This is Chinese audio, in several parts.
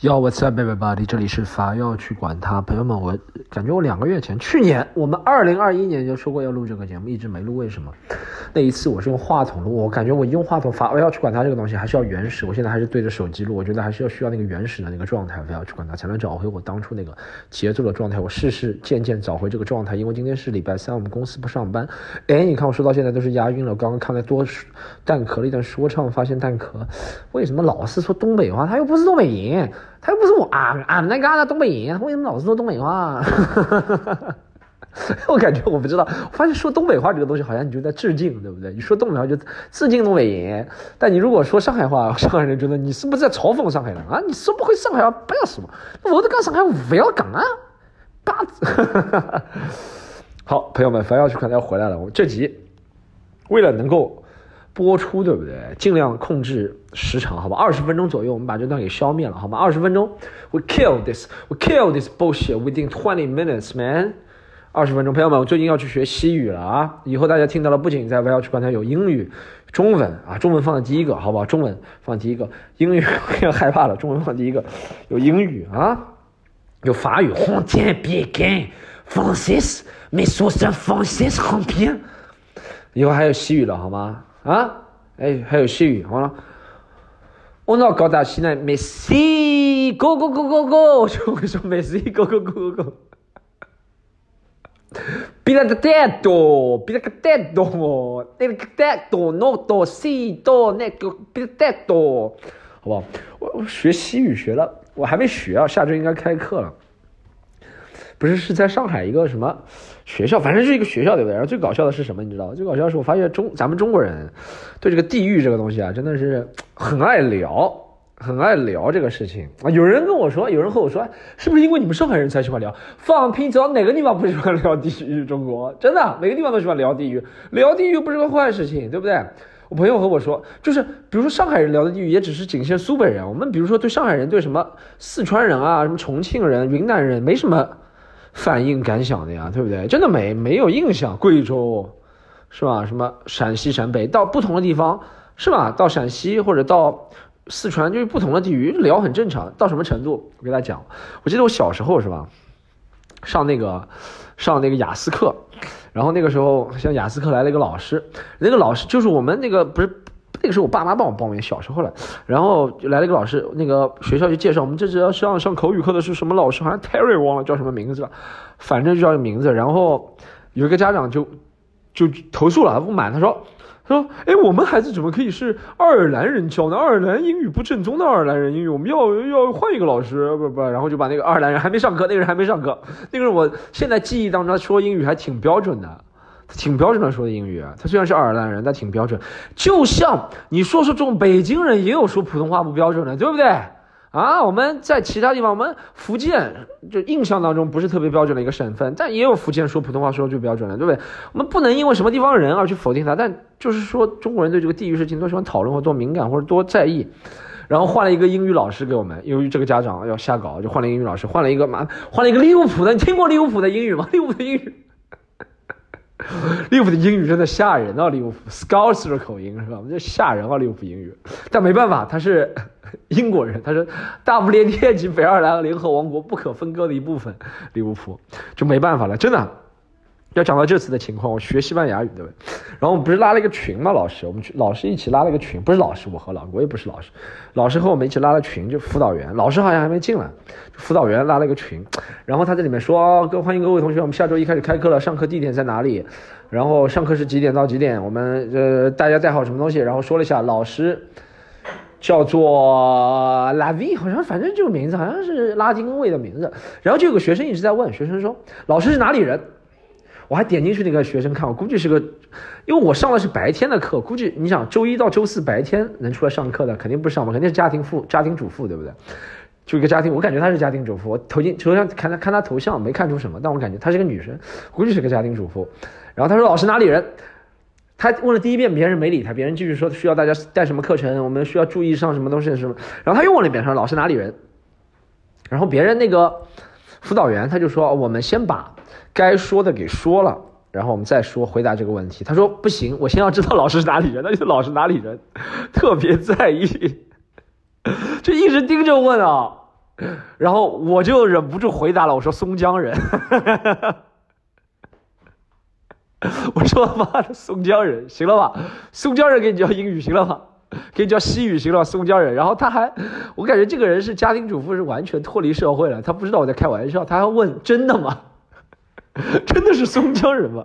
Yo, what's up, everybody？这里是法要去管他，朋友们，我感觉我两个月前，去年我们二零二一年就说过要录这个节目，一直没录，为什么？那一次我是用话筒录，我感觉我用话筒发我要去管他这个东西还是要原始，我现在还是对着手机录，我觉得还是要需要那个原始的那个状态，我要去管它才能找回我当初那个节奏的状态。我试试渐渐找回这个状态，因为今天是礼拜三，我们公司不上班。哎，你看我说到现在都是押韵了，刚刚看了多蛋壳了一段说唱，发现蛋壳为什么老是说东北话？他又不是东北人。他又不是我俺俺那嘎达东北人，为什么老是说东北话？我感觉我不知道，我发现说东北话这个东西，好像你就在致敬，对不对？你说东北话就致敬东北人，但你如果说上海话，上海人觉得你是不是在嘲讽上海人啊？你说不会上海话不要说，我都讲上海不要讲啊，八子。好，朋友们，樊耀去可能要回来了，我这集为了能够。播出对不对？尽量控制时长，好吧？二十分钟左右，我们把这段给消灭了，好吗？二十分钟，we kill this，we kill this bullshit within twenty minutes, man。二十分钟，朋友们，我最近要去学西语了啊！以后大家听到了，不仅在 v 要去观察有英语、中文啊，中文放在第一个，好不好？中文放第一个，英语 不要害怕了，中文放第一个，有英语啊，有法语。红天别干，Francis，没说成 Francis 很 bien。以后还有西语了，好吗？啊，哎，还有西语，好了，我那搞大西呢，Messi，Go Go Go Go Go，就会说 Messi，Go Go Go Go Go，那个蛋多，比那个蛋多，那个蛋多，那多西多那个比那太多，好不好？我我学西语学了，我还没学啊，下周应该开课了。不是是在上海一个什么学校，反正是一个学校对不对？然后最搞笑的是什么？你知道？最搞笑的是我发现中咱们中国人对这个地域这个东西啊，真的是很爱聊，很爱聊这个事情啊。有人跟我说，有人和我说，是不是因为你们上海人才喜欢聊？放屁！走到哪个地方不喜欢聊地域？中国真的每个地方都喜欢聊地域，聊地域不是个坏事情，对不对？我朋友和我说，就是比如说上海人聊的地域，也只是仅限苏北人。我们比如说对上海人，对什么四川人啊，什么重庆人、云南人，没什么。反应感想的呀，对不对？真的没没有印象，贵州，是吧？什么陕西、陕北，到不同的地方，是吧？到陕西或者到四川，就是不同的地域聊很正常。到什么程度？我给大家讲，我记得我小时候是吧，上那个上那个雅思课，然后那个时候像雅思课来了一个老师，那个老师就是我们那个不是。那个时候我爸妈帮我报名，小时候了，然后来了一个老师，那个学校就介绍我们这次要上上口语课的是什么老师，好像 Terry 忘了叫什么名字了，反正就叫个名字。然后有一个家长就就投诉了，不满，他说说哎，我们孩子怎么可以是爱尔兰人教呢？爱尔兰英语不正宗的爱尔兰人英语，我们要要换一个老师，不不，然后就把那个爱尔兰人还没上课，那个人还没上课，那个人我现在记忆当中说英语还挺标准的。挺标准的说的英语，他虽然是爱尔兰人，但挺标准。就像你说说这种北京人也有说普通话不标准的，对不对？啊，我们在其他地方，我们福建就印象当中不是特别标准的一个省份，但也有福建说普通话说最标准的，对不对？我们不能因为什么地方人而去否定他，但就是说中国人对这个地域事情多喜欢讨论或多敏感或者多在意。然后换了一个英语老师给我们，由于这个家长要瞎搞，就换了英语老师，换了一个嘛，换了一个利物浦的。你听过利物浦的英语吗？利物浦的英语。利物浦的英语真的吓人啊！利物浦 Scots 的口音是吧？这吓人啊！利物浦英语，但没办法，他是 英国人，他说大不列颠及北爱尔兰联合王国 不可分割的一部分。利物浦就没办法了，真的。要讲到这次的情况，我学西班牙语对不对？然后我们不是拉了一个群吗？老师，我们去老师一起拉了一个群，不是老师，我和老我也不是老师，老师和我们一起拉了群，就辅导员，老师好像还没进来，辅导员拉了一个群，然后他在里面说，各欢迎各位同学，我们下周一开始开课了，上课地点在哪里？然后上课是几点到几点？我们呃大家带好什么东西？然后说了一下，老师叫做拉 V，好像反正这个名字好像是拉丁位的名字，然后就有个学生一直在问，学生说老师是哪里人？我还点进去那个学生看，我估计是个，因为我上的是白天的课，估计你想周一到周四白天能出来上课的，肯定不是上班，肯定是家庭妇家庭主妇，对不对？就一个家庭，我感觉她是家庭主妇。我头进头像看她看她头像没看出什么，但我感觉她是个女生，估计是个家庭主妇。然后她说老师哪里人？他问了第一遍，别人没理他，别人继续说需要大家带什么课程，我们需要注意上什么东西什么。然后他又问了一遍，说老师哪里人？然后别人那个辅导员他就说我们先把。该说的给说了，然后我们再说回答这个问题。他说不行，我先要知道老师是哪里人，那就老师哪里人，特别在意，就一直盯着问啊。然后我就忍不住回答了，我说松江人。我说妈的松江人，行了吧？松江人给你教英语，行了吧？给你教西语，行了吧？松江人。然后他还，我感觉这个人是家庭主妇，是完全脱离社会了。他不知道我在开玩笑，他还问真的吗？真的是松江人吗？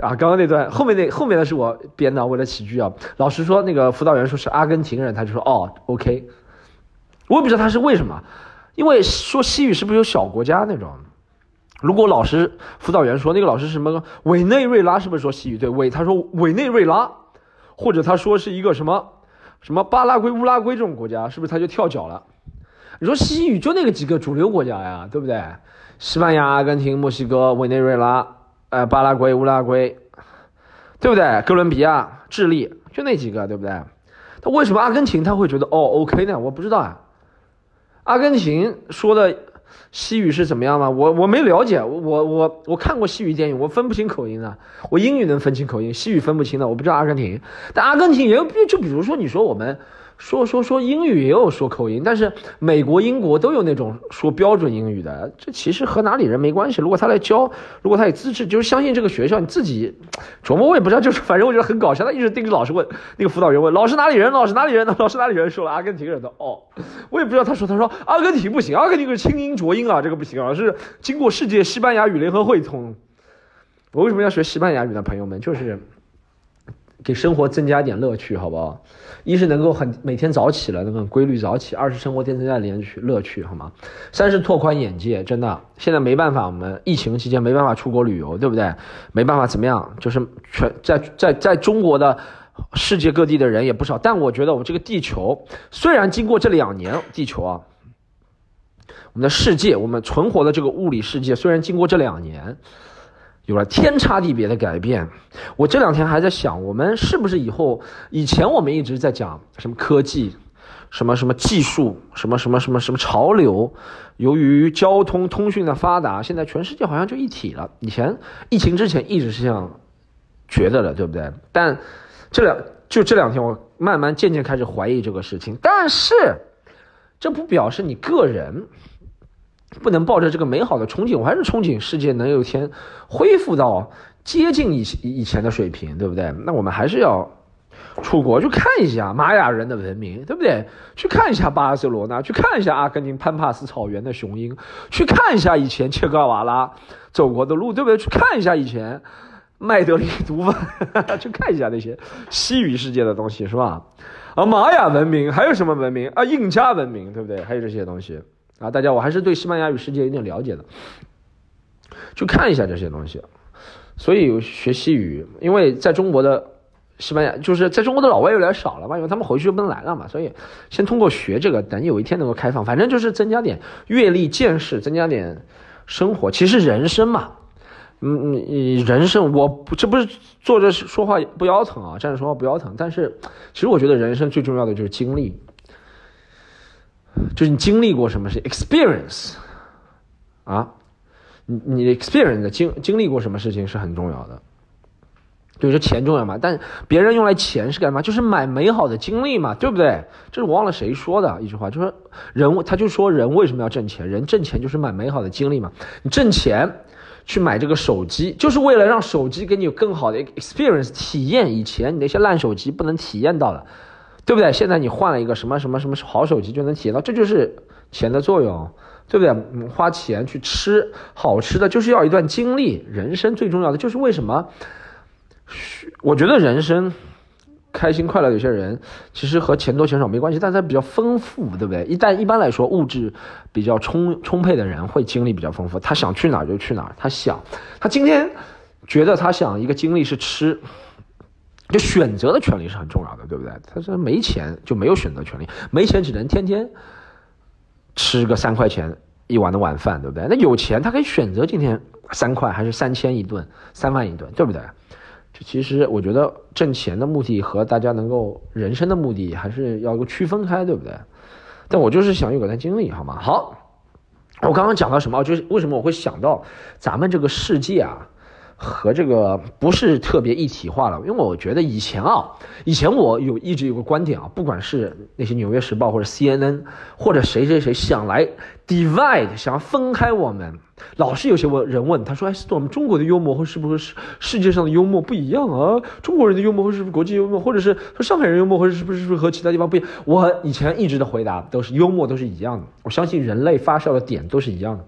啊，刚刚那段后面那后面的是我编的，为了喜剧啊。老师说那个辅导员说是阿根廷人，他就说哦，OK。我也不知道他是为什么，因为说西语是不是有小国家那种？如果老师辅导员说那个老师什么委内瑞拉是不是说西语？对，委他说委内瑞拉，或者他说是一个什么什么巴拉圭、乌拉圭这种国家，是不是他就跳脚了？你说西语就那个几个主流国家呀，对不对？西班牙、阿根廷、墨西哥、委内瑞拉，呃，巴拉圭、乌拉圭，对不对？哥伦比亚、智利，就那几个，对不对？他为什么阿根廷他会觉得哦 OK 呢？我不知道啊。阿根廷说的。西语是怎么样吗？我我没了解，我我我看过西语电影，我分不清口音的。我英语能分清口音，西语分不清的。我不知道阿根廷，但阿根廷也，就比如说你说我们。说说说英语也有说口音，但是美国、英国都有那种说标准英语的，这其实和哪里人没关系。如果他来教，如果他有资质，就是相信这个学校，你自己琢磨我也不知道，就是反正我觉得很搞笑。他一直盯着老师问，那个辅导员问老师哪里人，老师哪里人呢？老师哪里人？说了阿根廷人的哦，我也不知道他说他说阿根廷不行，阿根廷是清音浊音啊，这个不行啊，是经过世界西班牙语联合会通。我为什么要学西班牙语呢？朋友们，就是给生活增加点乐趣，好不好？一是能够很每天早起了，能够规律早起；二是生活添增加点趣乐趣，好吗？三是拓宽眼界，真的，现在没办法，我们疫情期间没办法出国旅游，对不对？没办法怎么样？就是全在在在中国的世界各地的人也不少，但我觉得我们这个地球虽然经过这两年，地球啊，我们的世界，我们存活的这个物理世界，虽然经过这两年。有了天差地别的改变，我这两天还在想，我们是不是以后？以前我们一直在讲什么科技，什么什么技术，什么什么什么什么潮流。由于交通通讯的发达，现在全世界好像就一体了。以前疫情之前一直是这样觉得的，对不对？但这两就这两天，我慢慢渐渐开始怀疑这个事情。但是这不表示你个人。不能抱着这个美好的憧憬，我还是憧憬世界能有一天恢复到接近以以前的水平，对不对？那我们还是要出国去看一下玛雅人的文明，对不对？去看一下巴塞罗那，去看一下阿根廷潘帕斯草原的雄鹰，去看一下以前切格瓦拉走过的路，对不对？去看一下以前麦德林毒贩，去看一下那些西语世界的东西，是吧？啊，玛雅文明还有什么文明啊？印加文明，对不对？还有这些东西。啊，大家，我还是对西班牙语世界有点了解的，去看一下这些东西。所以学西语，因为在中国的西班牙，就是在中国的老外越来越少了嘛，因为他们回去就不能来了嘛，所以先通过学这个，等有一天能够开放，反正就是增加点阅历见识，增加点生活。其实人生嘛，嗯嗯，人生我这不是坐着说话不腰疼啊，站着说话不腰疼，但是其实我觉得人生最重要的就是经历。就是你经历过什么是 experience，啊，你你 experience 的经经历过什么事情是很重要的，对，说钱重要嘛？但别人用来钱是干嘛？就是买美好的经历嘛，对不对？这是我忘了谁说的一句话，就说人他就说人为什么要挣钱？人挣钱就是买美好的经历嘛。你挣钱去买这个手机，就是为了让手机给你有更好的 experience 体验，以前你那些烂手机不能体验到的。对不对？现在你换了一个什么什么什么好手机，就能体验到，这就是钱的作用，对不对？花钱去吃好吃的，就是要一段经历。人生最重要的就是为什么？我觉得人生开心快乐，有些人其实和钱多钱少没关系，但他比较丰富，对不对？一旦一般来说物质比较充充沛的人，会经历比较丰富。他想去哪儿就去哪儿，他想，他今天觉得他想一个经历是吃。就选择的权利是很重要的，对不对？他说没钱就没有选择权利，没钱只能天天吃个三块钱一碗的晚饭，对不对？那有钱他可以选择今天三块还是三千一顿、三万一顿，对不对？就其实我觉得挣钱的目的和大家能够人生的目的还是要个区分开，对不对？但我就是想有个段经历，好吗？好，我刚刚讲到什么？就是为什么我会想到咱们这个世界啊？和这个不是特别一体化了，因为我觉得以前啊，以前我有一直有个观点啊，不管是那些《纽约时报》或者 CNN 或者谁谁谁想来 divide，想要分开我们，老是有些问人问他说：“哎，我们中国的幽默或是不是世界上的幽默不一样啊？中国人的幽默或是不是国际幽默，或者是说上海人幽默或者是不是是和其他地方不一样？”我以前一直的回答都是幽默都是一样的，我相信人类发笑的点都是一样的。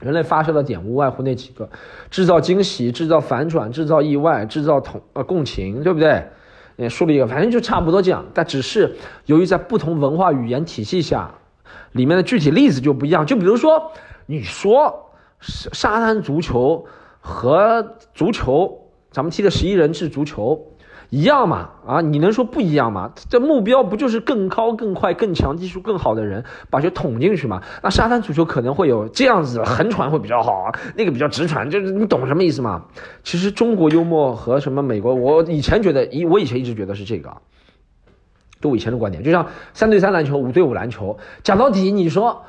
人类发射的点无外乎那几个：制造惊喜、制造反转、制造意外、制造同呃共情，对不对？也说了一个，反正就差不多这样。但只是由于在不同文化语言体系下，里面的具体例子就不一样。就比如说，你说沙沙滩足球和足球，咱们踢的十一人制足球。一样嘛？啊，你能说不一样吗？这目标不就是更高、更快、更强、技术更好的人把球捅进去吗？那沙滩足球可能会有这样子横传会比较好，那个比较直传，就是你懂什么意思吗？其实中国幽默和什么美国，我以前觉得以我以前一直觉得是这个，就我以前的观点，就像三对三篮球、五对五篮球，讲到底，你说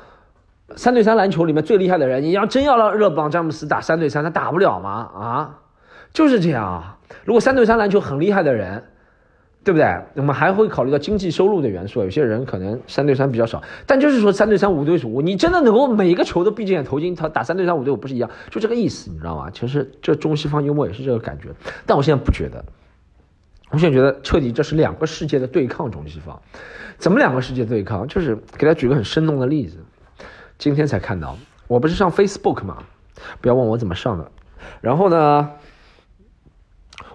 三对三篮球里面最厉害的人，你要真要让热榜詹姆斯打三对三，他打不了吗？啊，就是这样啊。如果三对三篮球很厉害的人，对不对？我们还会考虑到经济收入的元素。有些人可能三对三比较少，但就是说三对三、五对五，你真的能够每一个球都闭着眼投进，他打三对三、五对五不是一样？就这个意思，你知道吗？其实这中西方幽默也是这个感觉。但我现在不觉得，我现在觉得彻底这是两个世界的对抗。中西方怎么两个世界对抗？就是给他举个很生动的例子，今天才看到，我不是上 Facebook 吗？不要问我怎么上的。然后呢？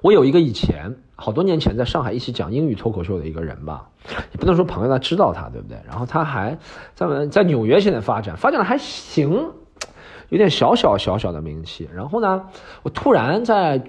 我有一个以前好多年前在上海一起讲英语脱口秀的一个人吧，也不能说朋友，他知道他对不对？然后他还在在纽约现在发展，发展的还行，有点小小小小的名气。然后呢，我突然在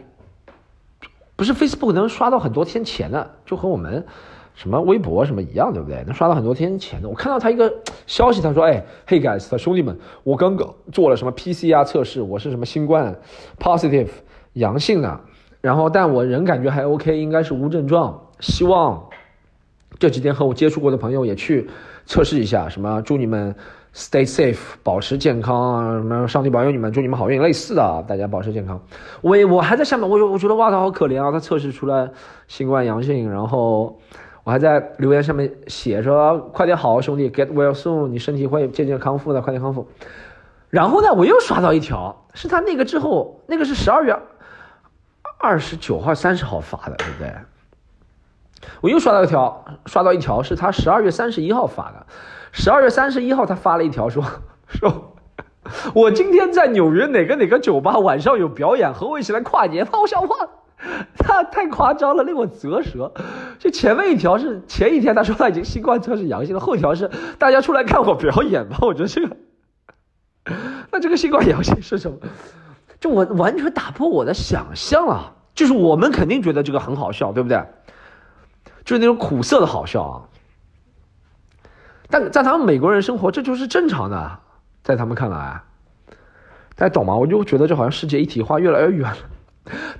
不是 Facebook 能刷到很多天前的，就和我们什么微博什么一样，对不对？能刷到很多天前的。我看到他一个消息，他说：“哎，Hey guys，兄弟们，我刚刚做了什么 PCR 测试，我是什么新冠 positive 阳性的。”然后，但我人感觉还 OK，应该是无症状。希望这几天和我接触过的朋友也去测试一下。什么？祝你们 stay safe，保持健康啊！什么？上帝保佑你们，祝你们好运。类似的啊，大家保持健康。我我还在下面，我我觉得哇，他好可怜啊！他测试出来新冠阳性，然后我还在留言上面写说：“快点好，兄弟，get well soon，你身体会渐渐康复的，快点康复。”然后呢，我又刷到一条，是他那个之后，那个是十二月。二十九号、三十号发的，对不对？我又刷到一条，刷到一条是他十二月三十一号发的。十二月三十一号，他发了一条说 说，我今天在纽约哪个哪个酒吧晚上有表演，和我一起来跨年。我想哇，他太夸张了，令我啧舌。就前面一条是前一天他说他已经新冠测试阳性了，后一条是大家出来看我表演吧。我觉得这个，那这个新冠阳性是什么？就我完全打破我的想象了，就是我们肯定觉得这个很好笑，对不对？就是那种苦涩的好笑啊。但在他们美国人生活，这就是正常的，在他们看来，大家懂吗？我就觉得这好像世界一体化越来越远了。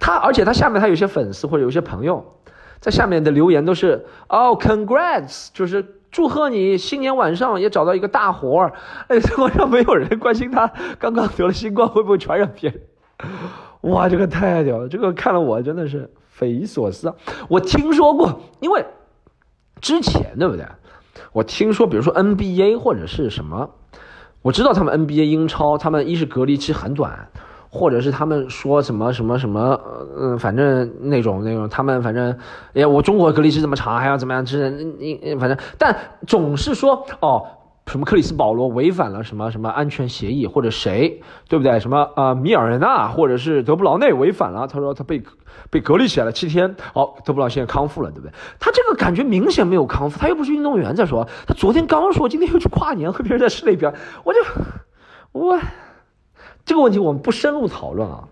他而且他下面他有些粉丝或者有些朋友，在下面的留言都是哦，congrats，就是。祝贺你新年晚上也找到一个大活儿，哎，晚上没有人关心他刚刚得了新冠会不会传染别人。哇，这个太屌了，这个看了我真的是匪夷所思啊。我听说过，因为之前对不对？我听说，比如说 NBA 或者是什么，我知道他们 NBA 英超，他们一是隔离期很短。或者是他们说什么什么什么，嗯，反正那种那种，他们反正，哎，我中国隔离期这么长，还要怎么样？这你反正，但总是说哦，什么克里斯保罗违反了什么什么安全协议，或者谁，对不对？什么啊，米尔纳或者是德布劳内违反了，他说他被被隔离起来了七天，好，德布劳现在康复了，对不对？他这个感觉明显没有康复，他又不是运动员。再说，他昨天刚说今天又去跨年和别人在室内表演，我就我。这个问题我们不深入讨论啊，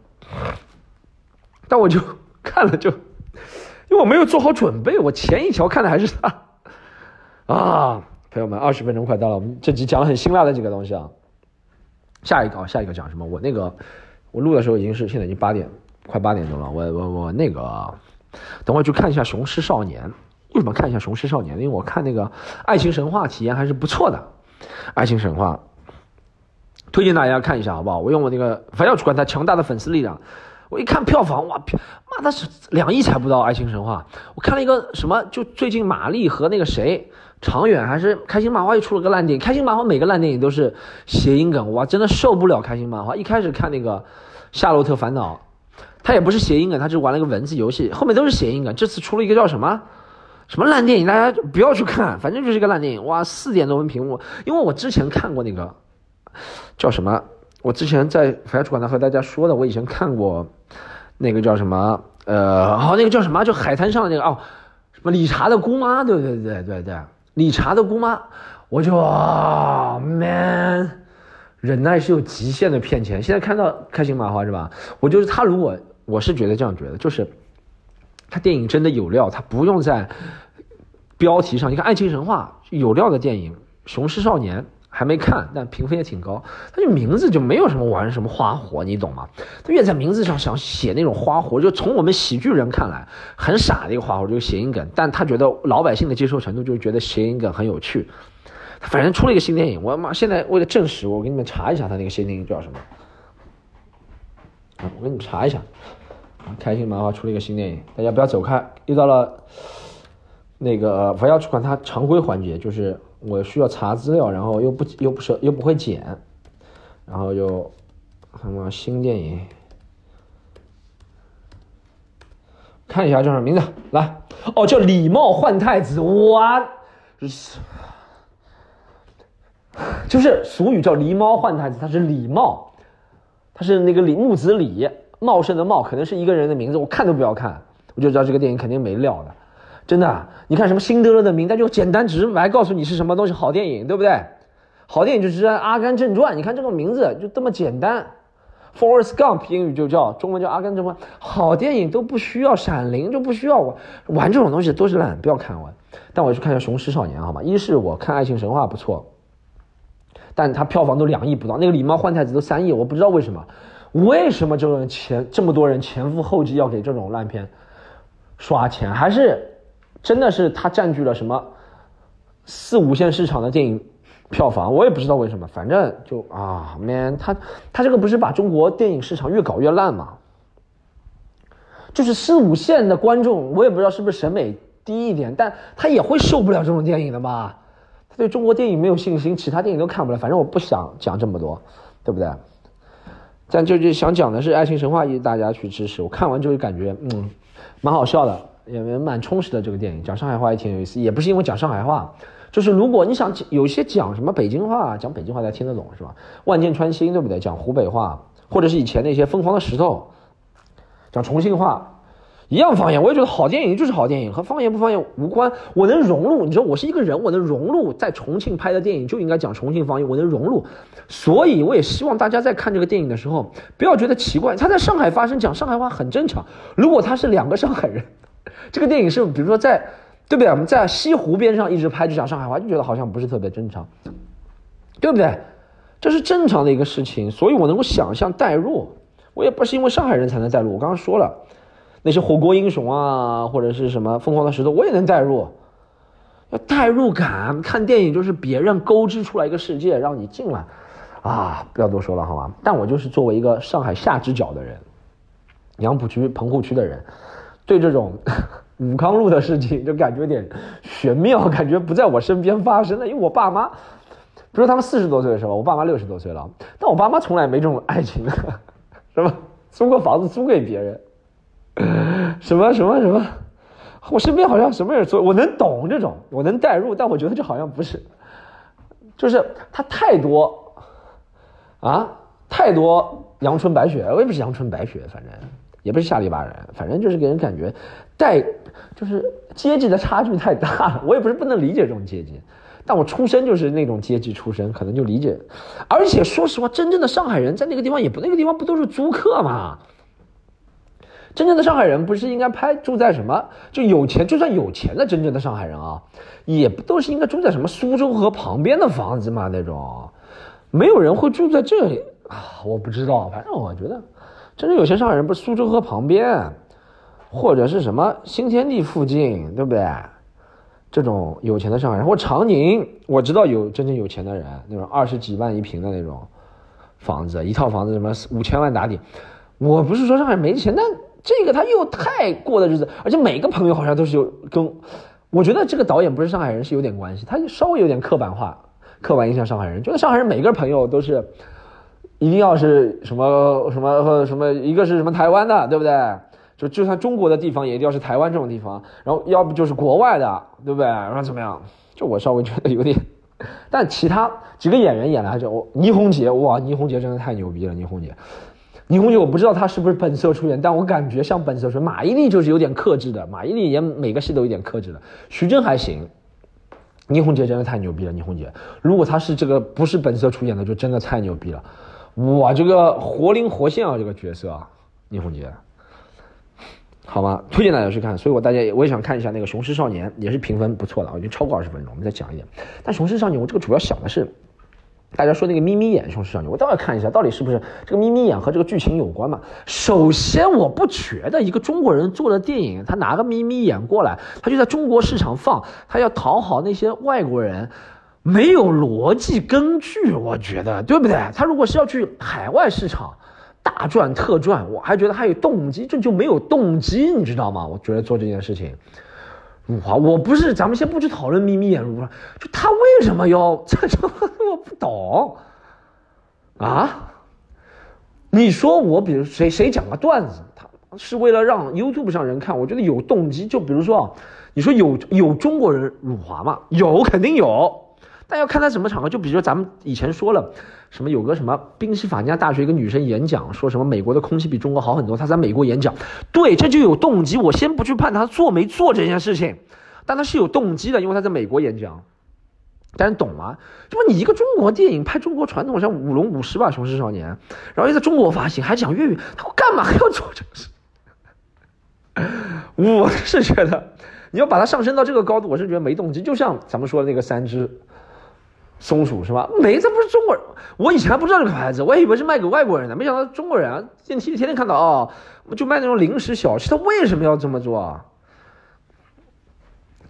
但我就 看了就，因为我没有做好准备，我前一条看的还是他，啊，朋友们，二十分钟快到了，我们这集讲了很辛辣的几个东西啊，下一个啊下一个讲什么？我那个我录的时候已经是现在已经八点快八点钟了，我我我那个等会去看一下《雄狮少年》，为什么看一下《雄狮少年》？因为我看那个《爱情神话》体验还是不错的，《爱情神话》。推荐大家看一下，好不好？我用我那个，反正主观他强大的粉丝力量，我一看票房，哇，票妈的是两亿才不到《爱情神话》。我看了一个什么，就最近马丽和那个谁，长远还是开心麻花又出了个烂电影。开心麻花每个烂电影都是谐音梗，哇，真的受不了开心麻花。一开始看那个《夏洛特烦恼》，他也不是谐音梗，他只玩了个文字游戏，后面都是谐音梗。这次出了一个叫什么什么烂电影，大家不要去看，反正就是一个烂电影。哇，四点多分屏幕，因为我之前看过那个叫什么。我之前在法主馆呢和大家说的，我以前看过，那个叫什么，呃，好，那个叫什么，就海滩上的那个哦，什么理查的姑妈，对对对对对，理查的姑妈，我就，man，忍耐是有极限的骗钱。现在看到开心麻花是吧？我就是他，如果我是觉得这样觉得，就是他电影真的有料，他不用在标题上，你看《爱情神话》有料的电影，《雄狮少年》。还没看，但评分也挺高。他就名字就没有什么玩什么花活，你懂吗？他越在名字上想写那种花活，就从我们喜剧人看来很傻的一个花活，就是谐音梗。但他觉得老百姓的接受程度就觉得谐音梗很有趣。反正出了一个新电影，我妈现在为了证实，我给你们查一下他那个新电影叫什么。我给你们查一下。开心麻花出了一个新电影，大家不要走开，又到了那个不要去管它常规环节，就是。我需要查资料，然后又不又不是又不会剪，然后又什么新电影，看一下叫什么名字？来，哦，叫《礼貌换太子》，哇，就是俗语叫“狸猫换太子”，它是礼貌，它是那个李木子李茂盛的茂，可能是一个人的名字，我看都不要看，我就知道这个电影肯定没料的。真的，你看什么辛德勒的名单就简单直白告诉你是什么东西，好电影对不对？好电影就是《阿甘正传》，你看这个名字就这么简单，Forrest Gump 英语就叫中文叫《阿甘正传》，好电影都不需要闪灵，就不需要玩玩这种东西都是烂，不要看完。但我去看一下《雄狮少年》好吗？一是我看《爱情神话》不错，但它票房都两亿不到，那个《狸猫换太子》都三亿，我不知道为什么，为什么这种前这么多人前赴后继要给这种烂片刷钱，还是？真的是它占据了什么四五线市场的电影票房，我也不知道为什么，反正就啊，man，他他这个不是把中国电影市场越搞越烂吗？就是四五线的观众，我也不知道是不是审美低一点，但他也会受不了这种电影的吧？他对中国电影没有信心，其他电影都看不了。反正我不想讲这么多，对不对？但就就想讲的是《爱情神话》，大家去支持。我看完就会感觉，嗯，蛮好笑的。也蛮充实的这个电影，讲上海话也挺有意思。也不是因为讲上海话，就是如果你想有些讲什么北京话，讲北京话才听得懂是吧？万箭穿心对不对？讲湖北话，或者是以前那些疯狂的石头，讲重庆话，一样方言。我也觉得好电影就是好电影，和方言不方言无关。我能融入，你说我是一个人，我能融入在重庆拍的电影就应该讲重庆方言，我能融入。所以我也希望大家在看这个电影的时候，不要觉得奇怪，他在上海发生讲上海话很正常。如果他是两个上海人。这个电影是，比如说在，对不对？我们在西湖边上一直拍，就讲上海话，就觉得好像不是特别正常，对不对？这是正常的一个事情，所以我能够想象代入。我也不是因为上海人才能代入，我刚刚说了，那些火锅英雄啊，或者是什么疯狂的石头，我也能代入。要代入感，看电影就是别人勾织出来一个世界，让你进来啊！不要多说了，好吗？但我就是作为一个上海下支脚的人，杨浦区、棚户区的人。对这种 武康路的事情，就感觉有点玄妙，感觉不在我身边发生了。因为我爸妈，比如他们四十多岁的时候，我爸妈六十多岁了，但我爸妈从来没这种爱情，是吧？租个房子租给别人，什么什么什么，我身边好像什么人做，我能懂这种，我能代入，但我觉得这好像不是，就是他太多啊，太多阳春白雪，我也不是阳春白雪，反正。也不是下里巴人，反正就是给人感觉，带就是阶级的差距太大了。我也不是不能理解这种阶级，但我出身就是那种阶级出身，可能就理解。而且说实话，真正的上海人在那个地方也不那个地方不都是租客吗？真正的上海人不是应该拍住在什么？就有钱，就算有钱的真正的上海人啊，也不都是应该住在什么苏州河旁边的房子吗？那种，没有人会住在这里啊！我不知道，反正我觉得。真正有钱上海人不是苏州河旁边，或者是什么新天地附近，对不对？这种有钱的上海人，或长宁，我知道有真正有钱的人，那种二十几万一平的那种房子，一套房子什么五千万打底，我不是说上海没钱，但这个他又太过的日子，而且每个朋友好像都是有跟，我觉得这个导演不是上海人是有点关系，他稍微有点刻板化，刻板印象上海人，觉得上海人每个朋友都是，一定要是什么什么什么，一个是什么台湾的，对不对？就就算中国的地方也一定要是台湾这种地方，然后要不就是国外的，对不对？然后怎么样？就我稍微觉得有点，但其他几个演员演来着，我倪虹洁哇，倪虹洁真的太牛逼了，倪虹洁。倪虹洁我不知道她是不是本色出演，但我感觉像本色出演。马伊琍就是有点克制的，马伊琍演每个戏都有点克制的。徐峥还行，倪虹洁真的太牛逼了，倪虹洁。如果她是这个不是本色出演的，就真的太牛逼了。哇，这个活灵活现啊，这个角色啊，倪虹洁。好吗？推荐大家去看，所以我大家也我也想看一下那个《雄狮少年》，也是评分不错的，我觉得超过二十分钟。我们再讲一点。但《雄狮少年》我这个主要想的是，大家说那个眯眯眼《雄狮少年》，我倒要看一下到底是不是这个眯眯眼和这个剧情有关嘛？首先，我不觉得一个中国人做的电影，他拿个眯眯眼过来，他就在中国市场放，他要讨好那些外国人，没有逻辑根据，我觉得对不对？他如果是要去海外市场。大赚特赚，我还觉得还有动机，这就没有动机，你知道吗？我觉得做这件事情，辱华，我不是，咱们先不去讨论眯眯眼辱华，就他为什么要这这，我不懂啊？你说我，比如谁谁讲个段子，他是为了让 YouTube 上人看，我觉得有动机。就比如说啊，你说有有中国人辱华吗？有，肯定有。但要看他什么场合，就比如说咱们以前说了，什么有个什么宾夕法尼亚大学一个女生演讲，说什么美国的空气比中国好很多，她在美国演讲，对，这就有动机。我先不去判她做没做这件事情，但她是有动机的，因为她在美国演讲。大家懂吗？就你一个中国电影拍中国传统，像舞龙舞狮吧，《雄狮少年》，然后又在中国发行，还讲粤语，他干嘛还要做这个事？我是觉得你要把它上升到这个高度，我是觉得没动机。就像咱们说的那个三只。松鼠是吧？没，这不是中国人。我以前还不知道这个牌子，我以为是卖给外国人的，没想到中国人！电梯里天天看到哦，就卖那种零食小吃。他为什么要这么做？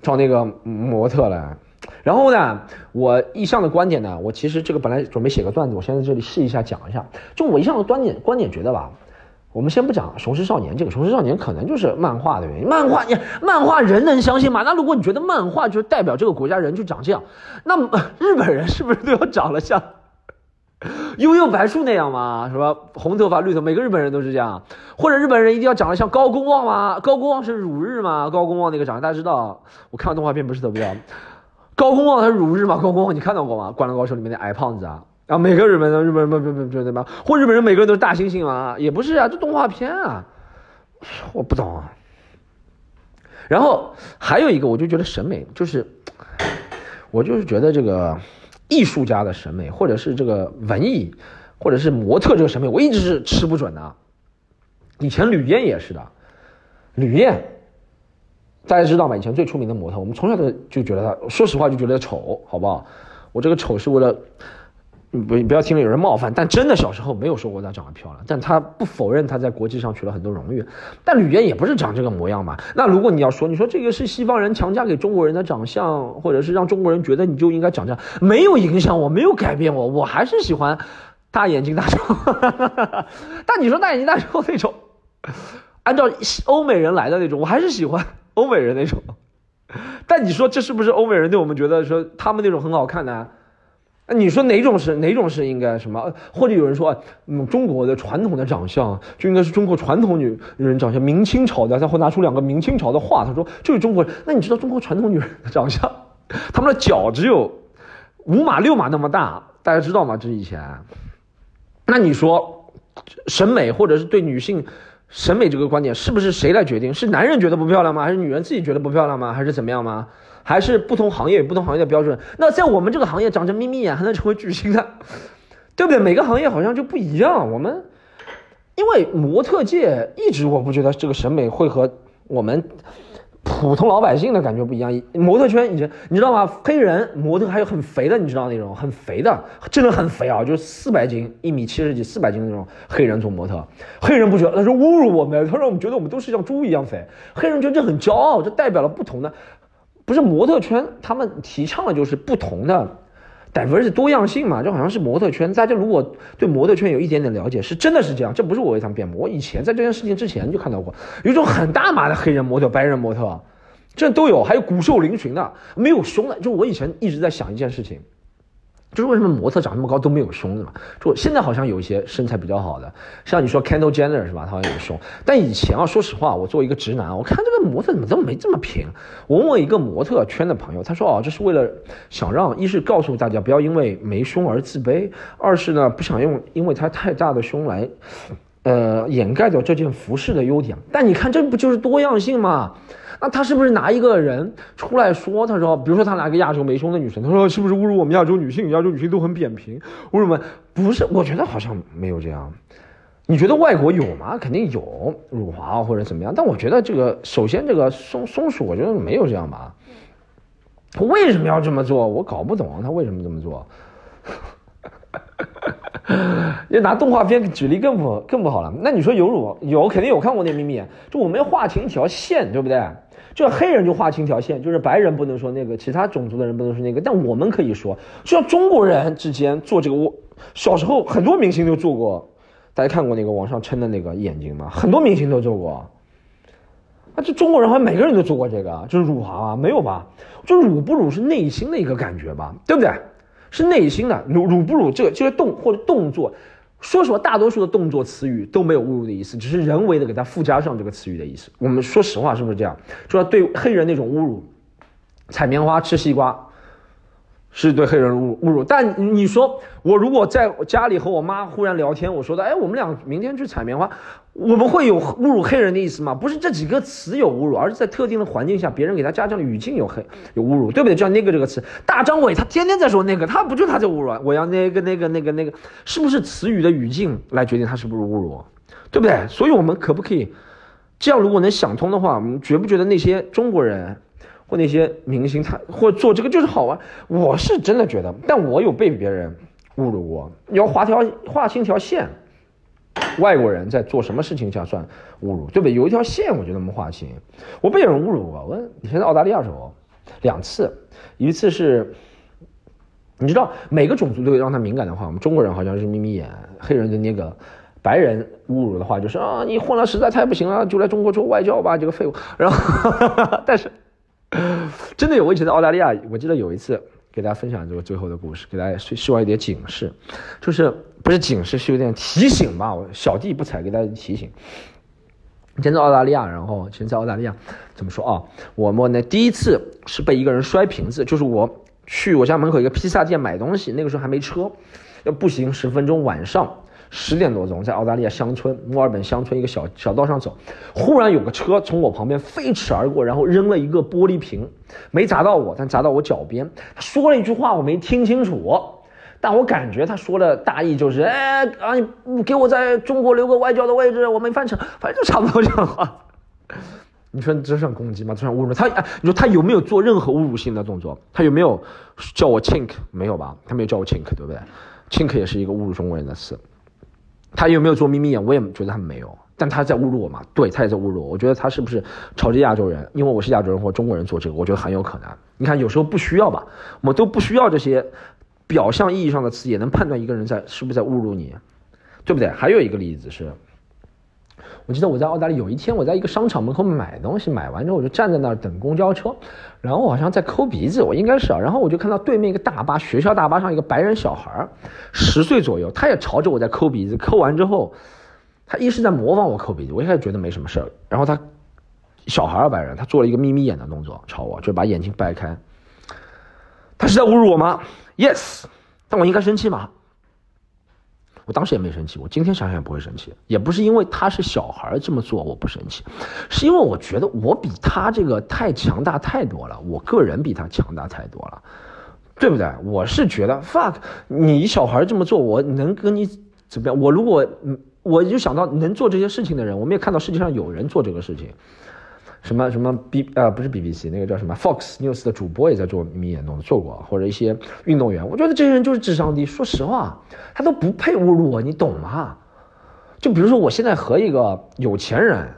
找那个模特来。然后呢，我一向的观点呢，我其实这个本来准备写个段子，我先在这里试一下讲一下。就我一向的观点，观点觉得吧。我们先不讲《雄狮少年》这个，《雄狮少年》可能就是漫画的原因。漫画，你漫画人能相信吗？那如果你觉得漫画就代表这个国家人就长这样，那日本人是不是都要长得像悠悠白树那样吗？是吧？红头发绿头，每个日本人都是这样。或者日本人一定要长得像高公望吗？高公望是辱日吗？高公望那个长，大家知道？我看动画片不是特别。高公望他是辱日吗？高公望你看到过吗？《灌篮高手》里面的矮胖子啊。啊，每个日本的日本人不不不不对吧？或日本人每个人都是大猩猩吗？也不是啊，这动画片啊，我不懂啊。然后还有一个，我就觉得审美就是，我就是觉得这个艺术家的审美，或者是这个文艺，或者是模特这个审美，我一直是吃不准的。以前吕燕也是的，吕燕，大家知道吗？以前最出名的模特，我们从小都就觉得她，说实话就觉得丑，好不好？我这个丑是为了。不，不要听了有人冒犯，但真的小时候没有说过她长得漂亮，但她不否认她在国际上取了很多荣誉。但吕燕也不是长这个模样嘛。那如果你要说，你说这个是西方人强加给中国人的长相，或者是让中国人觉得你就应该长这样，没有影响我，没有改变我，我还是喜欢大眼睛大哈。但你说大眼睛大手那种，按照欧美人来的那种，我还是喜欢欧美人那种。但你说这是不是欧美人对我们觉得说他们那种很好看呢？你说哪种是哪种是应该什么？或者有人说，嗯，中国的传统的长相就应该是中国传统女人长相，明清朝的，他会拿出两个明清朝的画，他说这是中国。那你知道中国传统女人的长相，他们的脚只有五码六码那么大，大家知道吗？这以前。那你说审美或者是对女性审美这个观点，是不是谁来决定？是男人觉得不漂亮吗？还是女人自己觉得不漂亮吗？还是怎么样吗？还是不同行业有不同行业的标准。那在我们这个行业，长着眯眯眼还能成为巨星的，对不对？每个行业好像就不一样。我们因为模特界一直，我不觉得这个审美会和我们普通老百姓的感觉不一样。模特圈，你你知道吗？黑人模特还有很肥的，你知道那种很肥的，真的很肥啊，就是四百斤、一米七十几、四百斤的那种黑人做模特。黑人不觉得，他说侮辱我们，他让我们觉得我们都是像猪一样肥。黑人觉得这很骄傲，这代表了不同的。不是模特圈，他们提倡的就是不同的 diversity 多样性嘛，就好像是模特圈。大家如果对模特圈有一点点了解，是真的是这样，这不是我为他们辩驳。我以前在这件事情之前就看到过，有一种很大码的黑人模特、白人模特，这都有，还有骨瘦嶙峋的，没有胸的。就我以前一直在想一件事情。就是为什么模特长那么高都没有胸的嘛？就现在好像有一些身材比较好的，像你说 Kendall Jenner 是吧？他好像有胸。但以前啊，说实话，我作为一个直男，我看这个模特怎么这么没这么平？我问我一个模特圈的朋友，他说哦，这是为了想让一是告诉大家不要因为没胸而自卑，二是呢不想用因为他太大的胸来，呃掩盖掉这件服饰的优点。但你看这不就是多样性吗？那他是不是拿一个人出来说？他说，比如说他拿个亚洲没胸的女生，他说是不是侮辱我们亚洲女性？亚洲女性都很扁平，侮辱我们？不是，我觉得好像没有这样。你觉得外国有吗？肯定有辱华或者怎么样。但我觉得这个，首先这个松松鼠，我觉得没有这样吧。他为什么要这么做？我搞不懂他为什么这么做。你拿动画片举例更不更不好了。那你说有辱有肯定有看过那秘密，就我们要划清一条线，对不对？就黑人就划清条线，就是白人不能说那个，其他种族的人不能说那个，但我们可以说，就像中国人之间做这个，我小时候很多明星都做过，大家看过那个往上撑的那个眼睛吗？很多明星都做过，啊，这中国人好像每个人都做过这个，就是辱华啊，没有吧？就辱不辱是内心的一个感觉吧，对不对？是内心的辱辱不辱，这个就是动或者动作。说实话，大多数的动作词语都没有侮辱的意思，只是人为的给它附加上这个词语的意思。我们说实话，是不是这样？说对黑人那种侮辱，采棉花吃西瓜。是对黑人侮侮辱，但你说我如果在家里和我妈忽然聊天，我说的，哎，我们俩明天去采棉花，我们会有侮辱黑人的意思吗？不是这几个词有侮辱，而是在特定的环境下，别人给他加上的语境有黑有侮辱，对不对？就像那个这个词，大张伟他天天在说那个，他不就他在侮辱？我要那个那个那个那个，是不是词语的语境来决定他是不是侮辱？对不对？所以我们可不可以这样？如果能想通的话，我们觉不觉得那些中国人？或那些明星，他或做这个就是好玩，我是真的觉得，但我有被别人侮辱过。你要划条划清条线，外国人在做什么事情下算侮辱，对不对？有一条线，我觉得我们划清。我被人侮辱过，我以前在澳大利亚时候两次，一次是，你知道每个种族都有让他敏感的话，我们中国人好像是眯眯眼，黑人的那个白人侮辱的话就是啊，你混了实在太不行了，就来中国做外交吧，这个废物。然后，但是。真的有，我以前在澳大利亚，我记得有一次给大家分享这个最后的故事，给大家希希望一点警示，就是不是警示，是有点提醒吧。我小弟不才，给大家提醒。以前在澳大利亚，然后以前在澳大利亚怎么说啊？我们呢第一次是被一个人摔瓶子，就是我去我家门口一个披萨店买东西，那个时候还没车，要步行十分钟，晚上。十点多钟，在澳大利亚乡村墨尔本乡村一个小小道上走，忽然有个车从我旁边飞驰而过，然后扔了一个玻璃瓶，没砸到我，但砸到我脚边。他说了一句话，我没听清楚，但我感觉他说的大意就是：哎啊，你给我在中国留个外交的位置，我没饭吃。反正就差不多这样话。你说这算攻击吗？这算侮辱？他哎，你说他有没有做任何侮辱性的动作？他有没有叫我 chink？没有吧？他没有叫我 chink，对不对？chink 也是一个侮辱中国人的词。他有没有做眯眯眼？我也觉得他没有，但他在侮辱我嘛？对他也在侮辱我。我觉得他是不是朝着亚洲人？因为我是亚洲人或中国人做这个，我觉得很有可能。你看，有时候不需要吧？我们都不需要这些表象意义上的词，也能判断一个人在是不是在侮辱你，对不对？还有一个例子是。我记得我在澳大利亚有一天，我在一个商场门口买东西，买完之后我就站在那儿等公交车，然后我好像在抠鼻子，我应该是啊，然后我就看到对面一个大巴，学校大巴上一个白人小孩十岁左右，他也朝着我在抠鼻子，抠完之后，他一是在模仿我抠鼻子，我一开始觉得没什么事儿，然后他小孩儿白人，他做了一个眯眯眼的动作朝我，就把眼睛掰开，他是在侮辱我吗？Yes，但我应该生气吗？我当时也没生气，我今天想想也不会生气，也不是因为他是小孩这么做我不生气，是因为我觉得我比他这个太强大太多了，我个人比他强大太多了，对不对？我是觉得 fuck，你小孩这么做，我能跟你怎么样？我如果，我就想到能做这些事情的人，我们也看到世界上有人做这个事情。什么什么 B 呃不是 BBC 那个叫什么 Fox News 的主播也在做眯眼动作做过，或者一些运动员，我觉得这些人就是智商低。说实话，他都不配侮辱我，你懂吗？就比如说我现在和一个有钱人，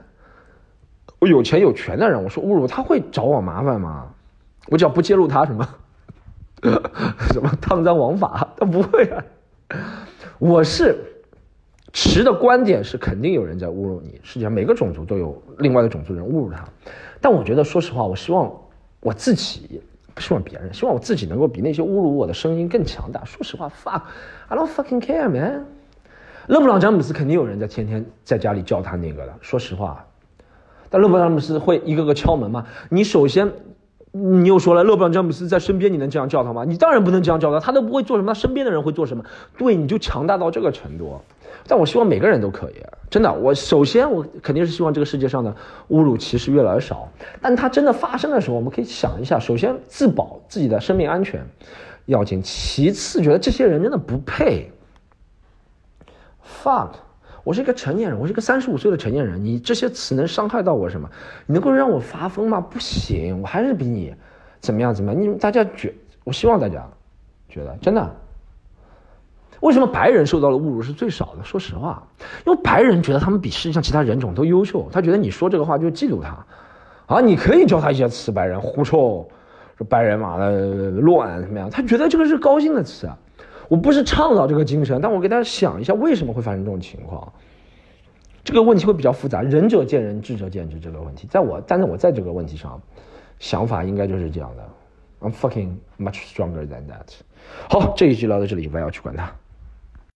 我有钱有权的人，我说侮辱他会找我麻烦吗？我只要不揭露他什么，什么烫脏王法？他不会啊。我是持的观点是，肯定有人在侮辱你。世界上每个种族都有另外的种族人侮辱他。但我觉得，说实话，我希望我自己，不希望别人，希望我自己能够比那些侮辱我的声音更强大。说实话，fuck，I don't fucking care, man。勒布朗詹姆斯肯定有人在天天在家里叫他那个的。说实话，但勒布朗詹姆斯会一个个敲门吗？你首先。你又说了，勒布朗詹姆斯在身边，你能这样叫他吗？你当然不能这样叫他，他都不会做什么，他身边的人会做什么？对，你就强大到这个程度。但我希望每个人都可以，真的。我首先我肯定是希望这个世界上的侮辱歧视越来越少。但它真的发生的时候，我们可以想一下：首先自保自己的生命安全要紧，其次觉得这些人真的不配。Fuck。我是一个成年人，我是个三十五岁的成年人。你这些词能伤害到我什么？你能够让我发疯吗？不行，我还是比你怎么样怎么样。你大家觉，我希望大家觉得真的。为什么白人受到的侮辱是最少的？说实话，因为白人觉得他们比世界上其他人种都优秀，他觉得你说这个话就嫉妒他。啊，你可以教他一些词，白人狐臭，说白人嘛的乱怎么样？他觉得这个是高兴的词。我不是倡导这个精神，但我给大家想一下，为什么会发生这种情况？这个问题会比较复杂，仁者见仁，智者见智。这个问题，在我，但是我在这个问题上，想法应该就是这样的。I'm fucking much stronger than that。好，这一集聊到这里，不要去管它。